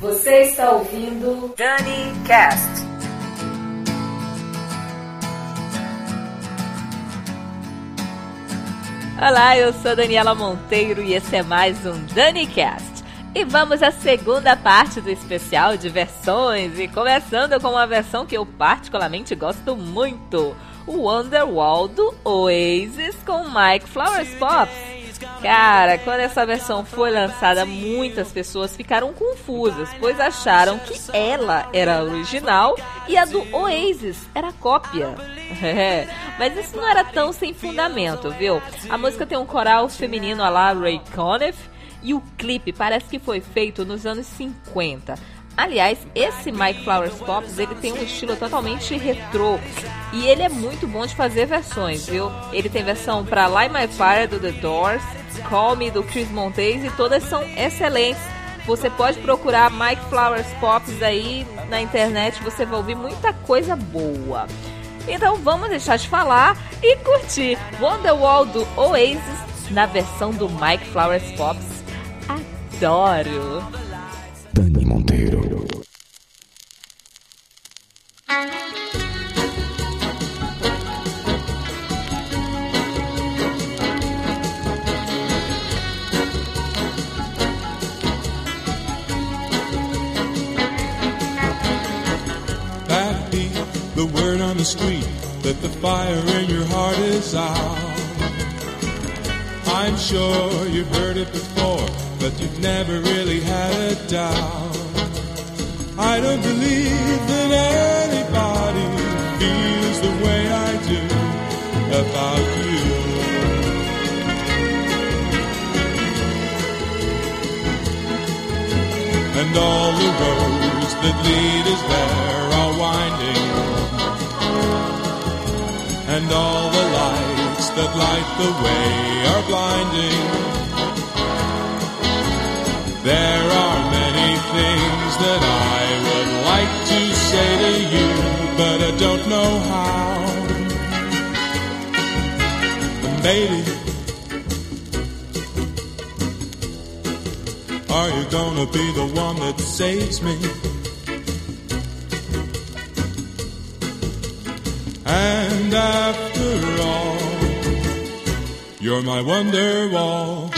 Você está ouvindo Dani Cast. Olá, eu sou Daniela Monteiro e esse é mais um DaniCast. E vamos à segunda parte do especial de versões e começando com uma versão que eu particularmente gosto muito, o Wonderwall do Oasis com Mike Flowers Pops. Cara, quando essa versão foi lançada, muitas pessoas ficaram confusas, pois acharam que ela era a original e a do Oasis era cópia. É, mas isso não era tão sem fundamento, viu? A música tem um coral feminino a lá Ray Conniff e o clipe parece que foi feito nos anos 50. Aliás, esse Mike Flowers Pops, ele tem um estilo totalmente retrô e ele é muito bom de fazer versões, viu? Ele tem versão para Light My Fire do The Doors, Call Me do Chris Montez e todas são excelentes. Você pode procurar Mike Flowers Pops aí na internet, você vai ouvir muita coisa boa. Então vamos deixar de falar e curtir Wonderwall do Oasis na versão do Mike Flowers Pops. Adoro! The street that the fire in your heart is out. I'm sure you've heard it before, but you've never really had a doubt. I don't believe that anybody feels the way I do about you. And all the roads that lead us there And all the lights that light the way are blinding. There are many things that I would like to say to you, but I don't know how. Baby, are you gonna be the one that saves me? And after all, you're my wonder wall.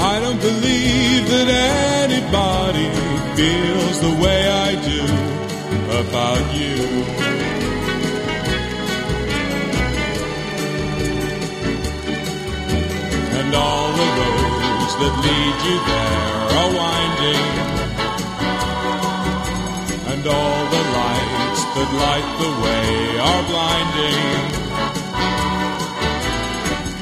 I don't believe that anybody feels the way I do about you. And all the roads that lead you there are winding. And all the lights that light the way are blinding.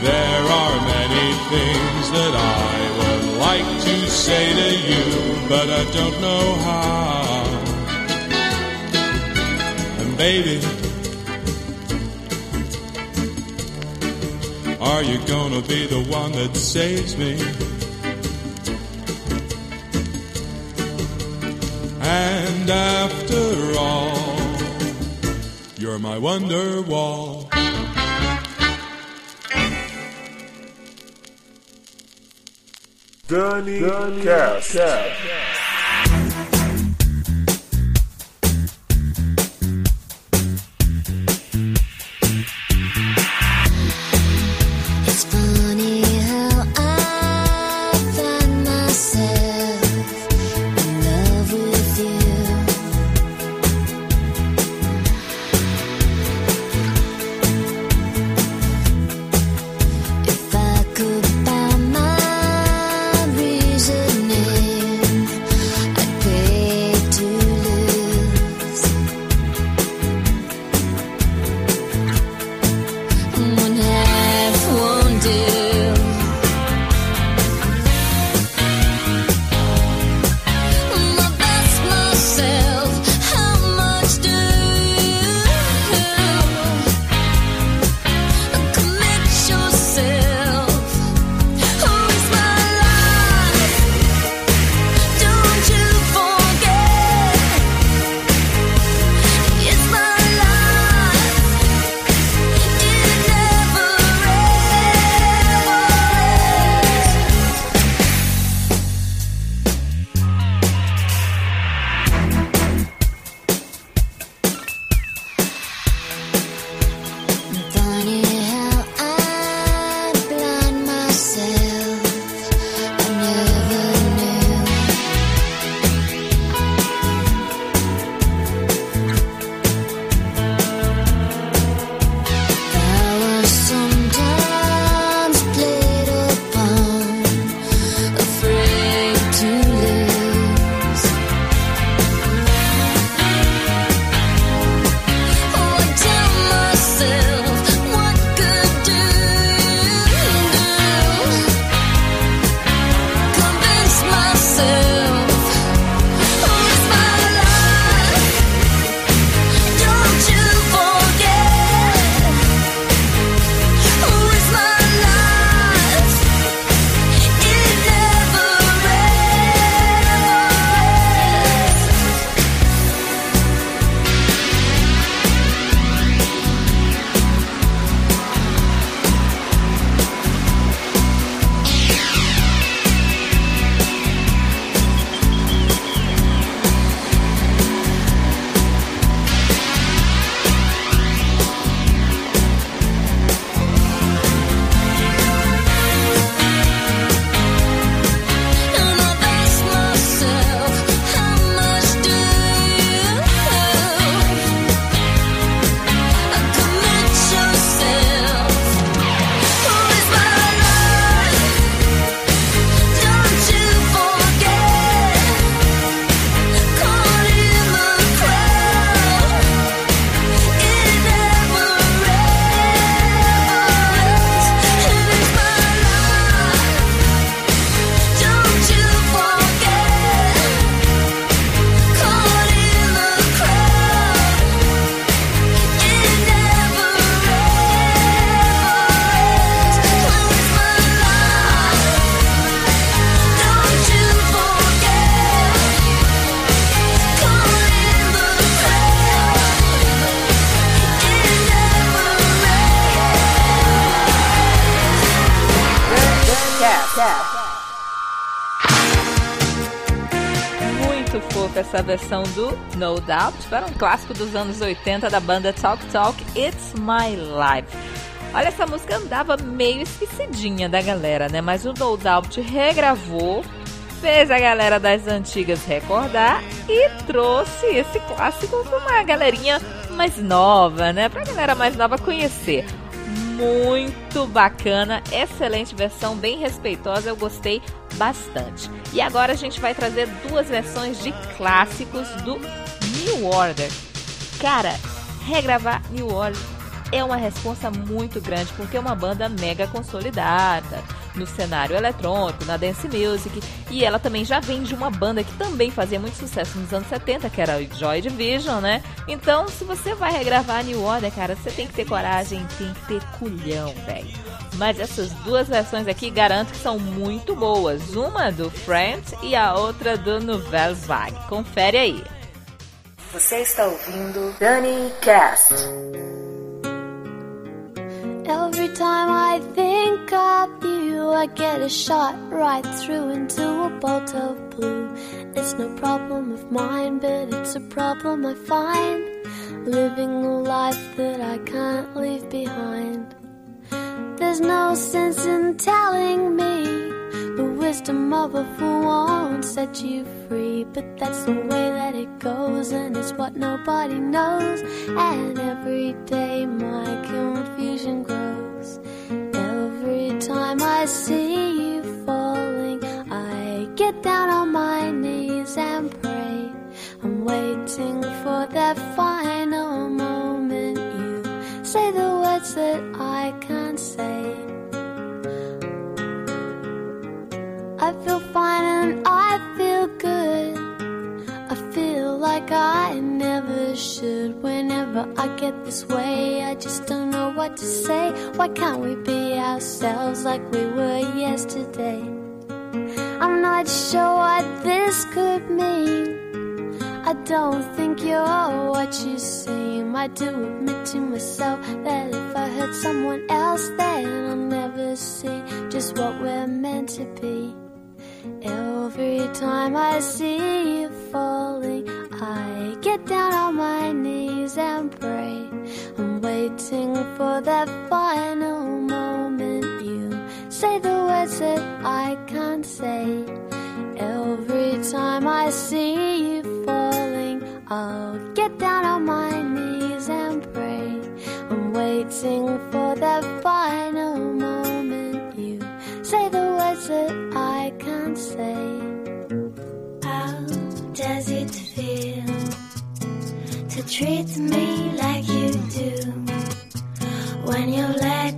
There are many things that I would like to say to you, but I don't know how. And baby, are you gonna be the one that saves me? And after all, you're my wonder wall. Dany, Cast. Essa versão do No Doubt para um clássico dos anos 80 da banda Talk Talk It's My Life. Olha, essa música andava meio esquecidinha da galera, né? Mas o No Doubt regravou, fez a galera das antigas recordar e trouxe esse clássico para uma galerinha mais nova, né? Pra galera mais nova conhecer. Muito bacana, excelente versão, bem respeitosa, eu gostei bastante. E agora a gente vai trazer duas versões de clássicos do New Order. Cara, regravar New Order é uma responsa muito grande porque é uma banda mega consolidada no cenário eletrônico, na dance music, e ela também já vem de uma banda que também fazia muito sucesso nos anos 70, que era o Joy Division, né? Então, se você vai regravar New Order, cara, você tem que ter coragem, tem que ter culhão, velho. Mas essas duas versões aqui garanto que são muito boas. Uma do Friends e a outra do Nouvelle Vague. Confere aí. Você está ouvindo Dani Cast. Every time I think of you, I get a shot right through into a bolt of blue. It's no problem of mine, but it's a problem I find. Living a life that I can't leave behind. There's no sense in telling me the wisdom of a fool won't set you free. But that's the way that it goes, and it's what nobody knows. And every day my confusion grows. Time I see you falling, I get down on my knees and pray. I'm waiting for that final moment. You say the words that I can't say. I feel fine and I feel good. I feel like I never should. Whenever I get this way, I just don't what to say. Why can't we be ourselves like we were yesterday? I'm not sure what this could mean. I don't think you're what you seem. I do admit to myself that if I hurt someone else, then I'll never see just what we're meant to be. Every time I see you falling, I get down on my knees and pray. Waiting for that final moment. You say the words that I can't say. Every time I see you falling, I'll get down on my knees and pray. I'm waiting for that final moment. You say the words that I can't say. How does it feel to treat me like you do? When you let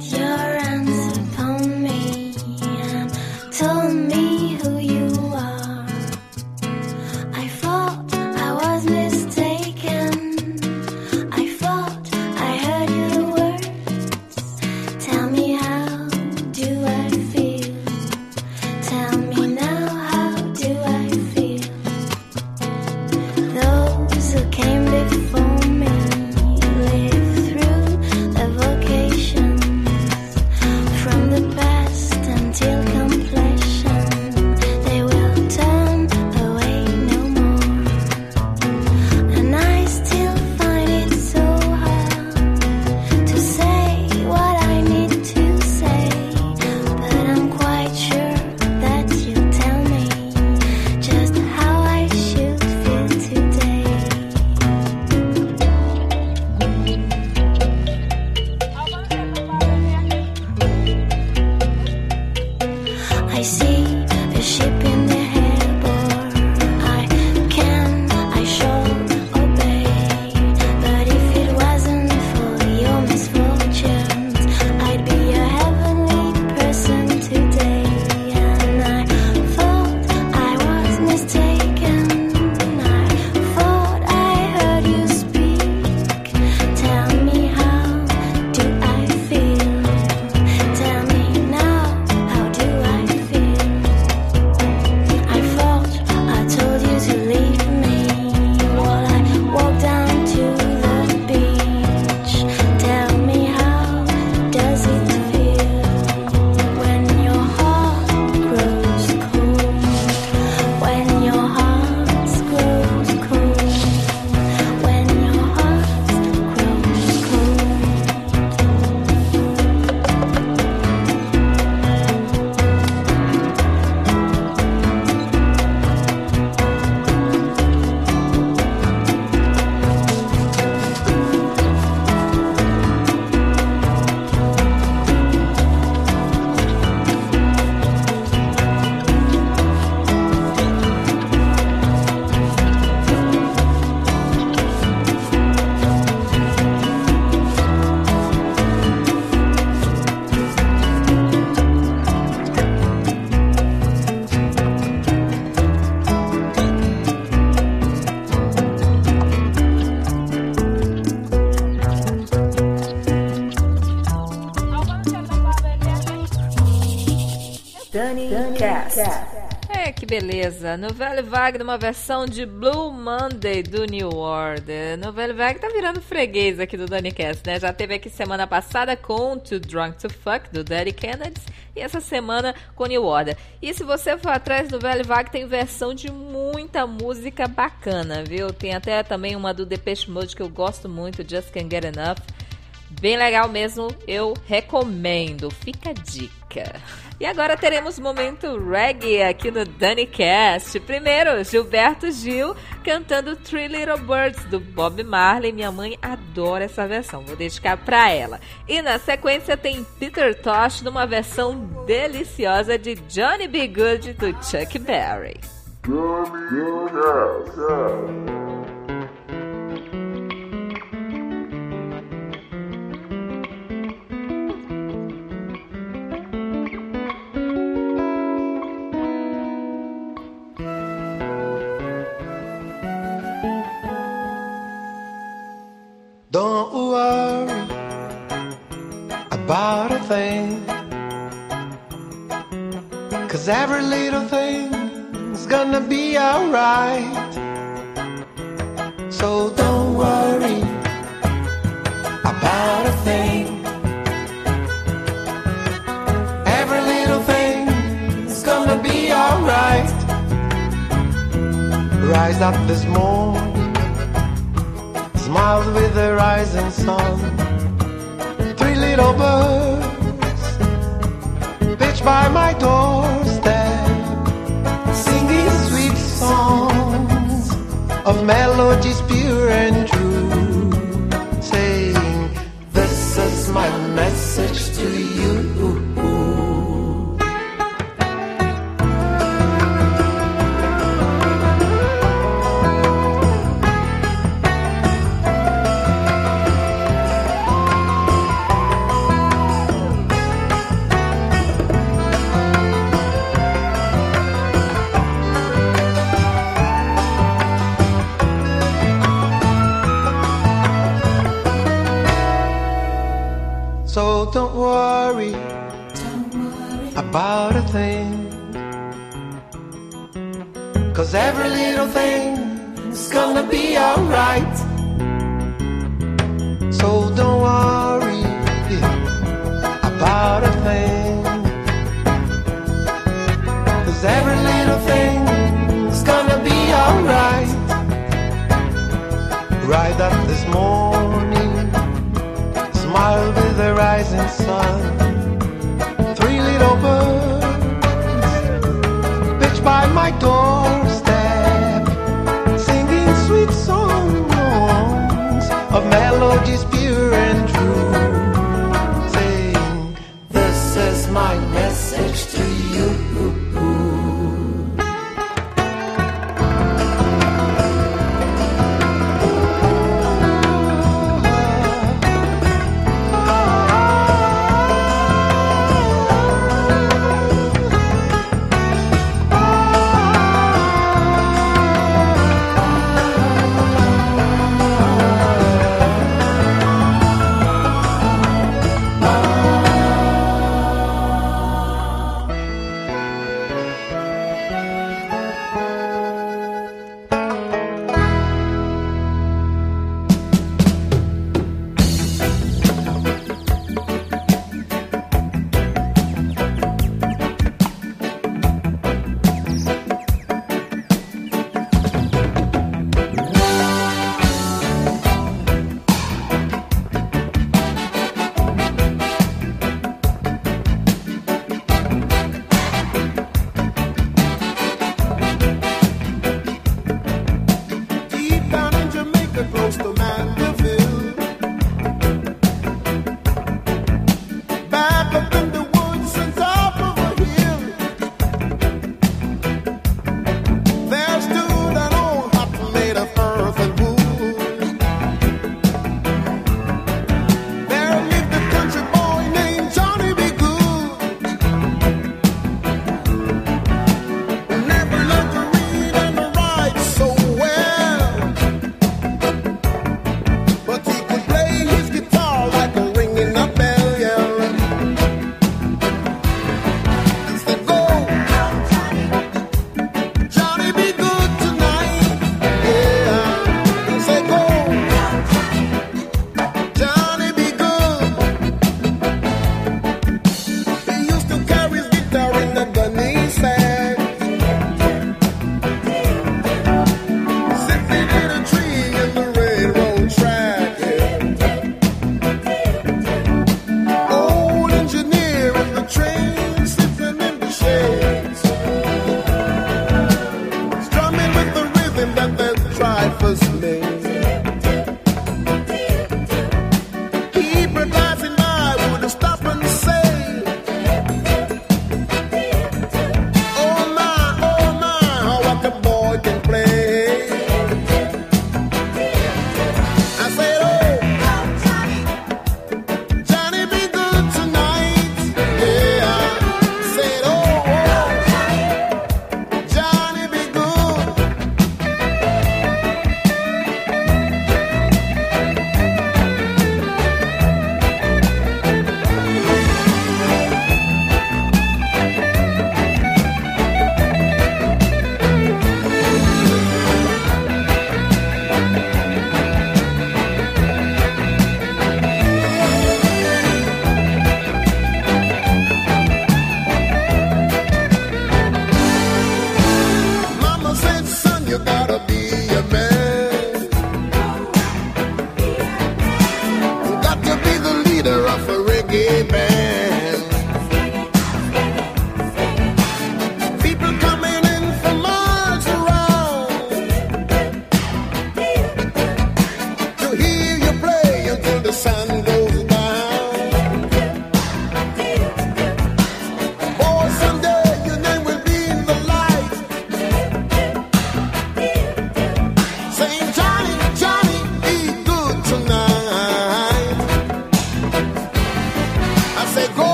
beleza. Novelle Vague numa versão de Blue Monday do New Order. Novelle Vague tá virando freguês aqui do Danny Cast, né? Já teve aqui semana passada com Too Drunk to Fuck do Daddy Kennedy e essa semana com New Order. E se você for atrás do Velho Vague, tem versão de muita música bacana, viu? Tem até também uma do Depeche Mode que eu gosto muito, Just Can't Get Enough. Bem legal mesmo, eu recomendo. Fica a dica. E agora teremos momento reggae aqui no DaniCast. Primeiro, Gilberto Gil cantando Three Little Birds do Bob Marley. Minha mãe adora essa versão, vou dedicar para ela. E na sequência tem Peter Tosh numa versão deliciosa de Johnny B. Good do Chuck Berry. Johnny, Johnny, Don't every little thing's gonna be alright. So don't worry about a thing. Every little thing's gonna be alright. Rise up this morning smiled with the rising sun. Three little birds pitched by my doorstep, of melodies pure and Cause every little thing's gonna be alright.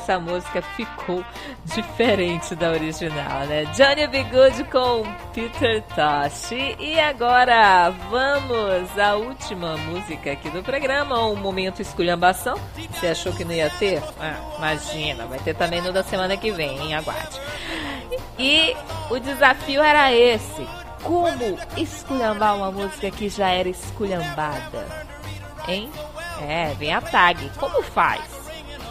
Essa música ficou diferente da original, né? Johnny B. Good com Peter Tosh. E agora vamos à última música aqui do programa, um momento esculhambação. Você achou que não ia ter? Ah, imagina, vai ter também no da semana que vem, hein? Aguarde. E o desafio era esse: como esculhambar uma música que já era esculhambada? Hein? É, vem a tag. Como faz?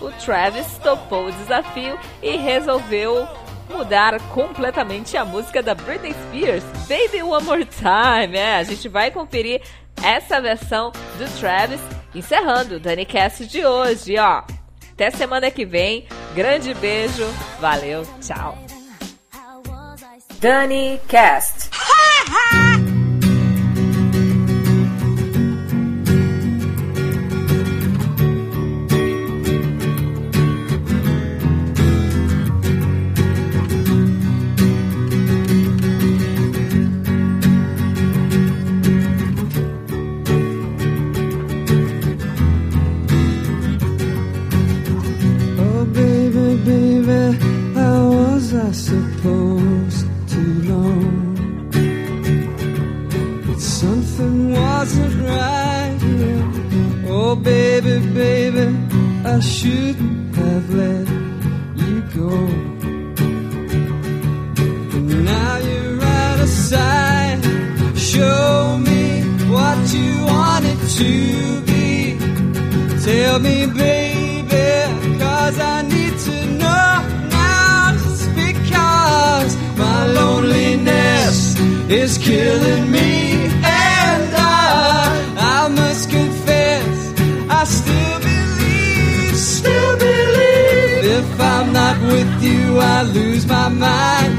O Travis topou o desafio e resolveu mudar completamente a música da Britney Spears, Baby One More Time. É, a gente vai conferir essa versão do Travis, encerrando o Dani Cast de hoje, ó. Até semana que vem. Grande beijo. Valeu. Tchau. Dani Cast. With you, I lose my mind.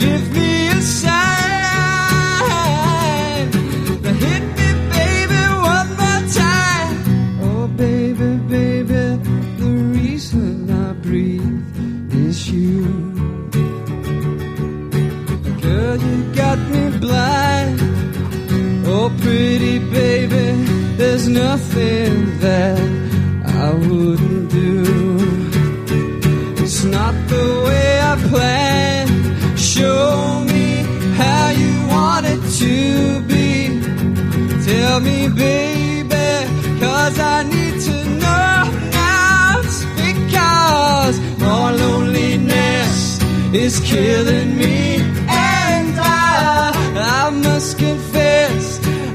Give me a sign. Now hit me, baby, one more time. Oh, baby, baby, the reason I breathe is you. Girl, you got me blind. Oh, pretty baby, there's nothing that I wouldn't Cause I need to know now it's because more loneliness is killing me. And I, I must confess,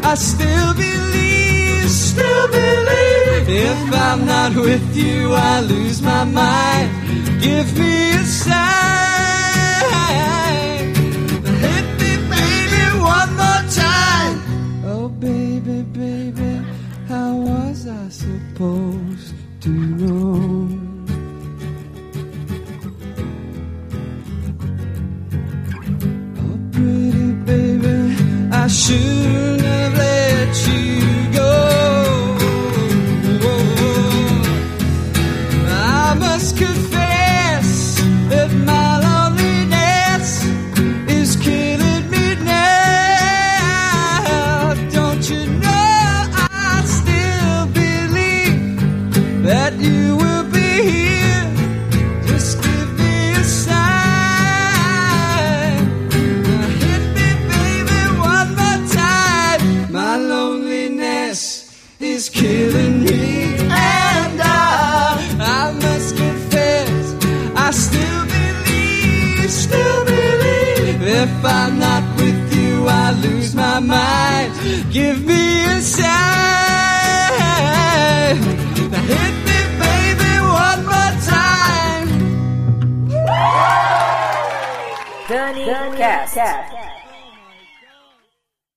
I still believe, still believe. If I'm not with you, I lose my mind. Give me a sign. Hit me, baby, one more time. Oh, baby was I supposed to know? Oh, pretty baby, I shouldn't have let you